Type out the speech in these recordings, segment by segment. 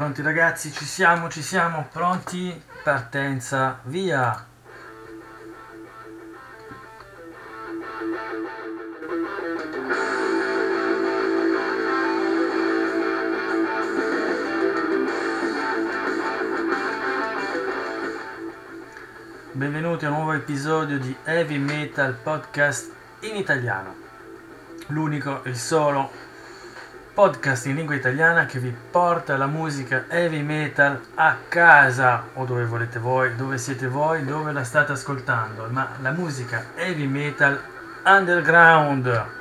Pronti ragazzi, ci siamo, ci siamo, pronti? Partenza, via! Benvenuti a un nuovo episodio di Heavy Metal Podcast in italiano. L'unico, il solo podcast in lingua italiana che vi porta la musica heavy metal a casa o dove volete voi, dove siete voi, dove la state ascoltando, ma la musica heavy metal underground.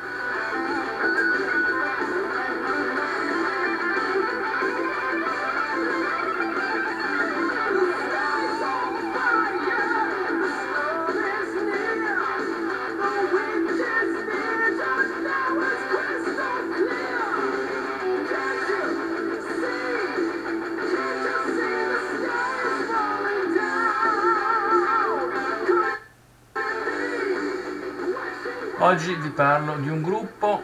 Oggi vi parlo di un gruppo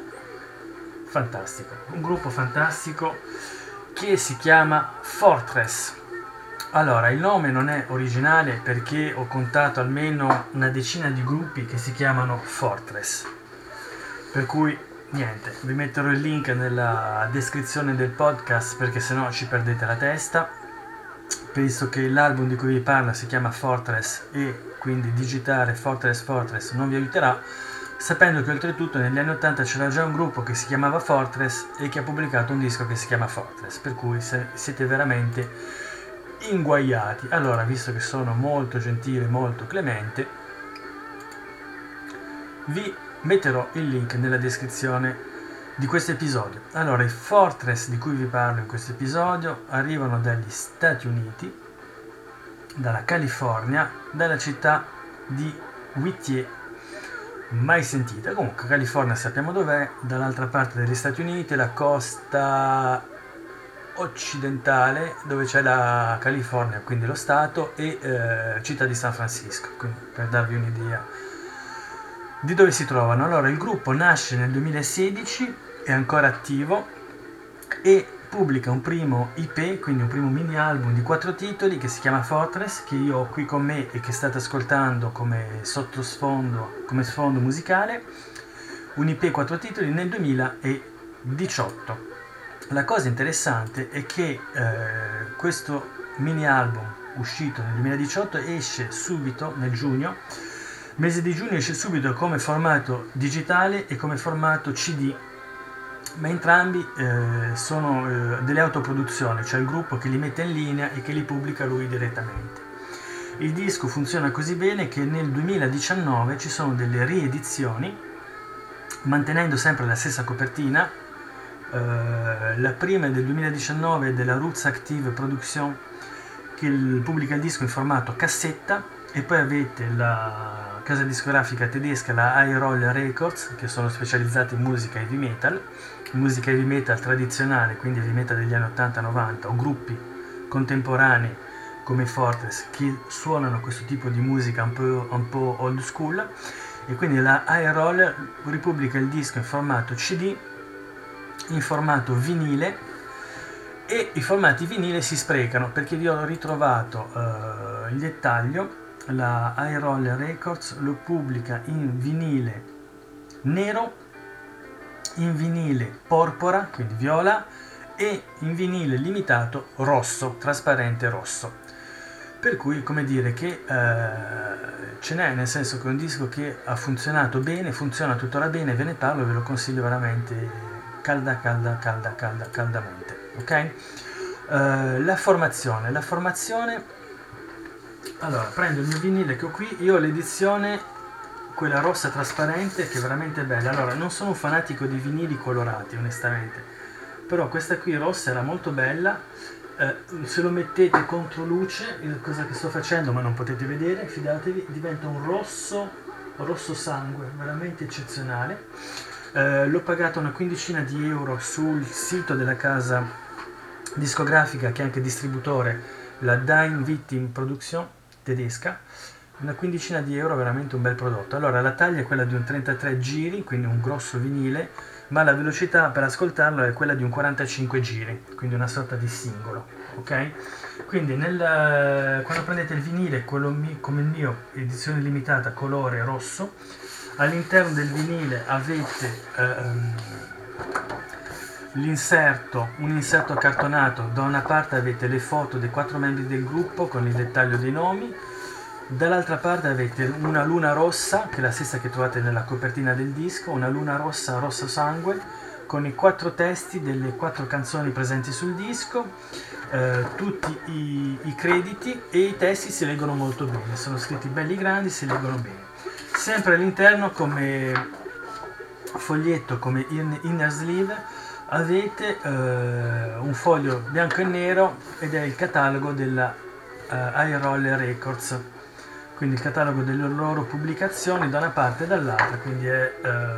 fantastico, un gruppo fantastico che si chiama Fortress. Allora, il nome non è originale perché ho contato almeno una decina di gruppi che si chiamano Fortress. Per cui niente, vi metterò il link nella descrizione del podcast perché sennò ci perdete la testa. Penso che l'album di cui vi parlo si chiama Fortress e quindi digitare Fortress Fortress non vi aiuterà sapendo che oltretutto negli anni 80 c'era già un gruppo che si chiamava Fortress e che ha pubblicato un disco che si chiama Fortress, per cui siete veramente inguaiati. Allora, visto che sono molto gentile, molto clemente, vi metterò il link nella descrizione di questo episodio. Allora, i Fortress di cui vi parlo in questo episodio arrivano dagli Stati Uniti, dalla California, dalla città di Whittier mai sentita. Comunque, California sappiamo dov'è, dall'altra parte degli Stati Uniti, la costa occidentale dove c'è la California, quindi lo Stato, e eh, città di San Francisco, quindi per darvi un'idea di dove si trovano. Allora, il gruppo nasce nel 2016, è ancora attivo e pubblica un primo IP, quindi un primo mini album di quattro titoli che si chiama Fortress, che io ho qui con me e che state ascoltando come sottosfondo, come sfondo musicale, un IP quattro titoli nel 2018. La cosa interessante è che eh, questo mini album uscito nel 2018 esce subito nel giugno, mese di giugno esce subito come formato digitale e come formato CD ma entrambi eh, sono eh, delle autoproduzioni, cioè il gruppo che li mette in linea e che li pubblica lui direttamente. Il disco funziona così bene che nel 2019 ci sono delle riedizioni, mantenendo sempre la stessa copertina. Eh, la prima è del 2019 della Roots Active Production che pubblica il disco in formato cassetta e poi avete la casa discografica tedesca, la High Roll Records, che sono specializzati in musica heavy metal, musica heavy metal tradizionale, quindi heavy metal degli anni 80-90, o gruppi contemporanei come Fortress che suonano questo tipo di musica un po', un po old school. E quindi la Roll ripubblica il disco in formato CD, in formato vinile e i formati vinile si sprecano perché vi ho ritrovato uh, il dettaglio la Roller Records lo pubblica in vinile nero, in vinile porpora, quindi viola, e in vinile limitato rosso, trasparente rosso. Per cui, come dire, che eh, ce n'è, nel senso che è un disco che ha funzionato bene, funziona tuttora bene, ve ne parlo e ve lo consiglio veramente calda, calda, calda, calda, caldamente. Ok? Uh, la formazione. La formazione allora prendo il mio vinile che ho qui io ho l'edizione quella rossa trasparente che è veramente bella. Allora non sono un fanatico di vinili colorati onestamente però questa qui rossa era molto bella. Eh, se lo mettete contro luce cosa che sto facendo ma non potete vedere fidatevi diventa un rosso rosso sangue veramente eccezionale. Eh, l'ho pagato una quindicina di euro sul sito della casa discografica che è anche distributore la Dime Victim Production tedesca, una quindicina di euro, veramente un bel prodotto. Allora la taglia è quella di un 33 giri, quindi un grosso vinile, ma la velocità per ascoltarlo è quella di un 45 giri, quindi una sorta di singolo, ok? Quindi nel, quando prendete il vinile, quello mi, come il mio, edizione limitata, colore rosso, all'interno del vinile avete ehm, l'inserto, un inserto cartonato, da una parte avete le foto dei quattro membri del gruppo con il dettaglio dei nomi, Dall'altra parte avete una luna rossa, che è la stessa che trovate nella copertina del disco, una luna rossa rosso sangue, con i quattro testi delle quattro canzoni presenti sul disco, eh, tutti i, i, crediti e i testi si leggono molto bene, sono scritti belli grandi, si leggono bene. Sempre all'interno come foglietto, come inner sleeve, avete eh, un foglio bianco e nero ed è il catalogo della uh, High Roller Records quindi il catalogo delle loro pubblicazioni da una parte e dall'altra, quindi è eh,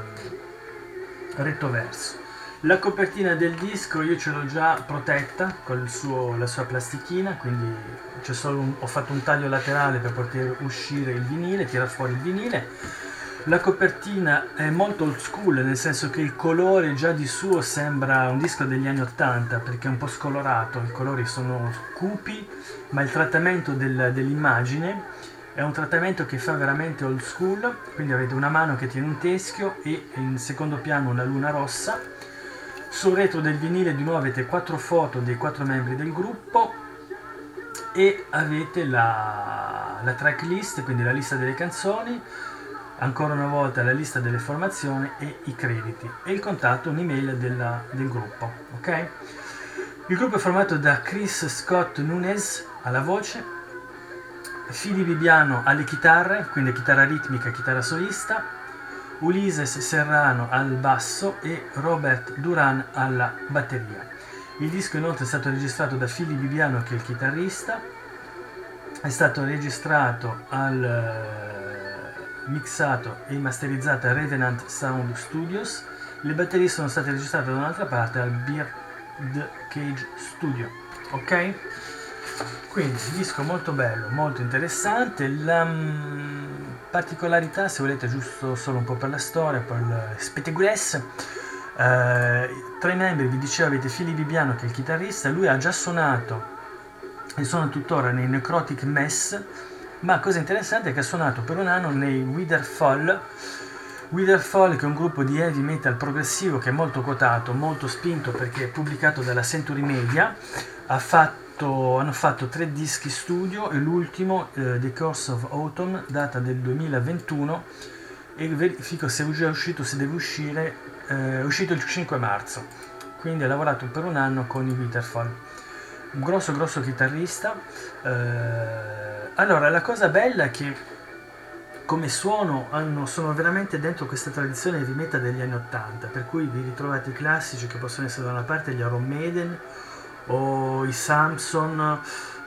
retto verso. La copertina del disco io ce l'ho già protetta con suo, la sua plastichina, quindi un, ho fatto un taglio laterale per poter uscire il vinile, tirare fuori il vinile. La copertina è molto old school, nel senso che il colore già di suo sembra un disco degli anni 80 perché è un po' scolorato, i colori sono cupi, ma il trattamento del, dell'immagine è un trattamento che fa veramente old school, quindi avete una mano che tiene un teschio e in secondo piano una luna rossa. Sul retro del vinile di nuovo avete quattro foto dei quattro membri del gruppo e avete la, la tracklist, quindi la lista delle canzoni, ancora una volta la lista delle formazioni e i crediti e il contatto, un'email della, del gruppo. Okay? Il gruppo è formato da Chris Scott Nunes alla voce, Fili Bibiano alle chitarre, quindi chitarra ritmica, chitarra solista, Ulises Serrano al basso e Robert Duran alla batteria. Il disco inoltre è stato registrato da Fili Bibiano che è il chitarrista, è stato registrato al eh, mixato e masterizzato a Revenant Sound Studios, le batterie sono state registrate da un'altra parte al Beard Cage Studio. Ok? Quindi disco molto bello, molto interessante. La um, particolarità, se volete, giusto solo un po' per la storia, per il spettaculaire. Uh, tra i membri vi dicevo avete Fili Bibiano che è il chitarrista, lui ha già suonato e suona tuttora nei Necrotic Mess, ma cosa interessante è che ha suonato per un anno nei Witherfall. Witherfall che è un gruppo di heavy metal progressivo che è molto quotato, molto spinto perché è pubblicato dalla Century Media, ha fatto fatto, hanno fatto tre dischi studio e l'ultimo, eh, The Course of Autumn, data del 2021 e verifico se è già uscito, se deve uscire, eh, è uscito il 5 marzo, quindi ha lavorato per un anno con i Winterfall. Un grosso grosso chitarrista. Eh, allora, la cosa bella è che come suono hanno, sono veramente dentro questa tradizione di meta degli anni 80, per cui vi ritrovate i classici che possono essere da una parte gli Iron Maiden, o i Samson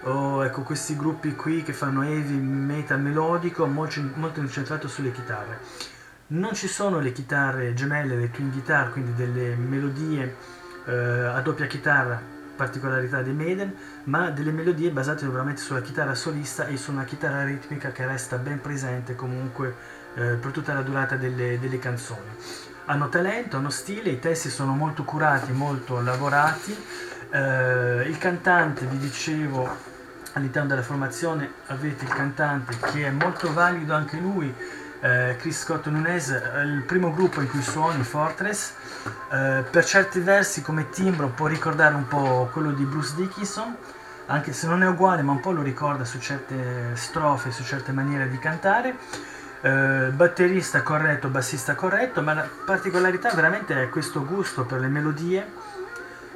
o ecco questi gruppi qui che fanno heavy metal melodico molto, molto incentrato sulle chitarre. Non ci sono le chitarre gemelle le twin guitar quindi delle melodie eh, a doppia chitarra particolarità dei Maiden ma delle melodie basate veramente sulla chitarra solista e su una chitarra ritmica che resta ben presente comunque eh, per tutta la durata delle, delle canzoni. Hanno talento, hanno stile, i testi sono molto curati, molto lavorati eh, il cantante, vi dicevo, all'interno della formazione avete il cantante che è molto valido anche lui, eh, Chris Scott Nunez, il primo gruppo in cui suoni, Fortress, eh, per certi versi come timbro può ricordare un po' quello di Bruce Dickinson, anche se non è uguale ma un po' lo ricorda su certe strofe, su certe maniere di cantare. Eh, batterista corretto, bassista corretto, ma la particolarità veramente è questo gusto per le melodie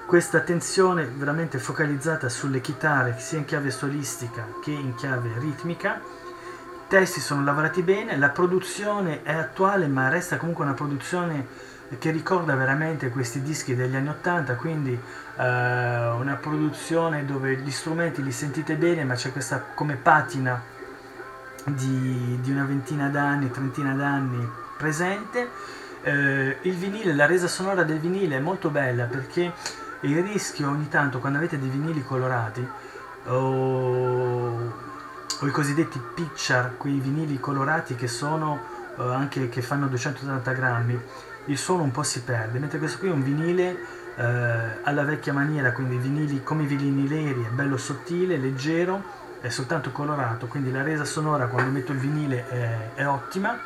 questa attenzione veramente focalizzata sulle chitarre sia in chiave solistica che in chiave ritmica. I testi sono lavorati bene la produzione è attuale ma resta comunque una produzione che ricorda veramente questi dischi degli anni 80 quindi eh, una produzione dove gli strumenti li sentite bene ma c'è questa come patina di, di una ventina d'anni trentina d'anni presente. Eh, il vinile la resa sonora del vinile è molto bella perché il rischio ogni tanto quando avete dei vinili colorati o, o i cosiddetti picture, quei vinili colorati che sono eh, anche che fanno 280 grammi, il suono un po' si perde, mentre questo qui è un vinile eh, alla vecchia maniera, quindi vinili come i vinili neri, è bello sottile, leggero, è soltanto colorato, quindi la resa sonora quando metto il vinile è, è ottima.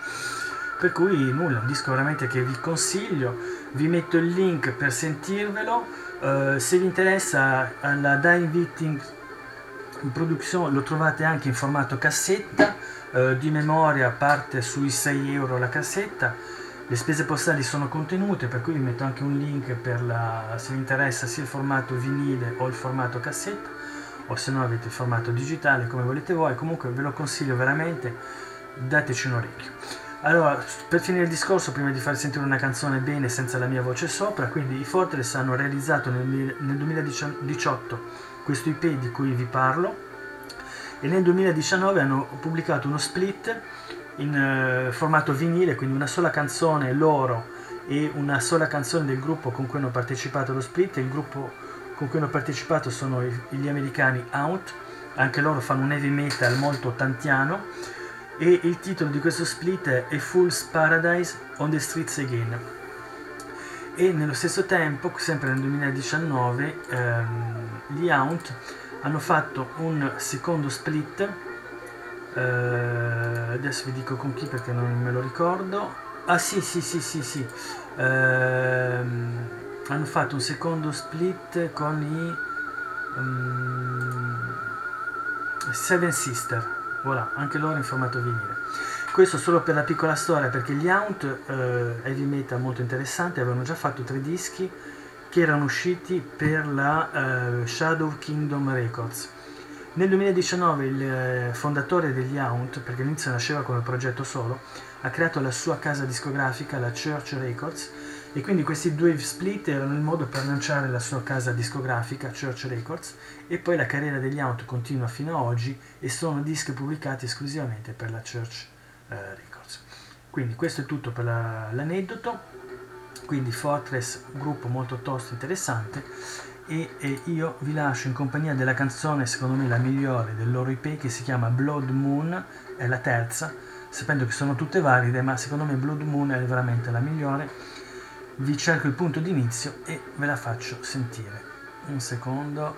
Per cui nulla, un disco veramente che vi consiglio, vi metto il link per sentirvelo, uh, se vi interessa la Dying Victim Production lo trovate anche in formato cassetta, uh, di memoria parte sui 6 euro la cassetta, le spese postali sono contenute per cui vi metto anche un link per la, se vi interessa sia il formato vinile o il formato cassetta o se no avete il formato digitale come volete voi, comunque ve lo consiglio veramente, dateci un orecchio. Allora, per finire il discorso, prima di far sentire una canzone bene senza la mia voce sopra, quindi i Fortress hanno realizzato nel, nel 2018 questo IP di cui vi parlo e nel 2019 hanno pubblicato uno split in uh, formato vinile, quindi una sola canzone loro e una sola canzone del gruppo con cui hanno partecipato allo split. Il gruppo con cui hanno partecipato sono gli americani Out, anche loro fanno un heavy metal molto tantiano e il titolo di questo split è A Fool's Paradise on the Streets Again. E nello stesso tempo, sempre nel 2019, ehm, gli Aunt hanno fatto un secondo split eh, adesso vi dico con chi perché non me lo ricordo. Ah sì sì sì sì sì. Ehm, hanno fatto un secondo split con i um, Seven Sister voilà, anche loro in formato vinile. Questo solo per la piccola storia, perché gli Aunt, eh, heavy metal molto interessanti, avevano già fatto tre dischi che erano usciti per la eh, Shadow Kingdom Records. Nel 2019 il eh, fondatore degli Aunt, perché all'inizio nasceva come progetto solo, ha creato la sua casa discografica, la Church Records, e quindi questi due split erano il modo per lanciare la sua casa discografica, Church Records, e poi la carriera degli Out continua fino ad oggi e sono dischi pubblicati esclusivamente per la Church eh, Records. Quindi questo è tutto per la, l'aneddoto, quindi Fortress, gruppo molto tosto interessante, e, e, io vi lascio in compagnia della canzone secondo me la migliore del loro IP che si chiama Blood Moon, è la terza, sapendo che sono tutte valide, ma secondo me Blood Moon è veramente la migliore vi cerco il punto di inizio e ve la faccio sentire. Un secondo.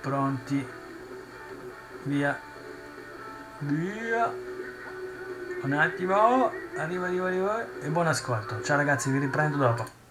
Pronti. Via. Via. Un attimo. Arriva arriva arriva. E buon ascolto. Ciao ragazzi vi riprendo dopo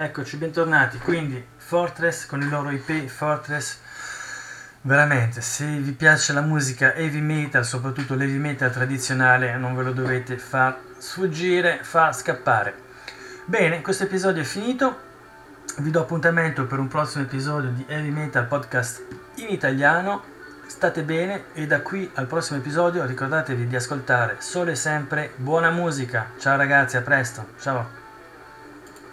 Eccoci, bentornati. Quindi Fortress con il loro IP Fortress. Veramente, se vi piace la musica heavy metal, soprattutto l'heavy metal tradizionale, non ve lo dovete far sfuggire, fa scappare. Bene, questo episodio è finito. Vi do appuntamento per un prossimo episodio di Heavy Metal Podcast in italiano. State bene e da qui al prossimo episodio ricordatevi di ascoltare solo e sempre buona musica. Ciao ragazzi, a presto. Ciao.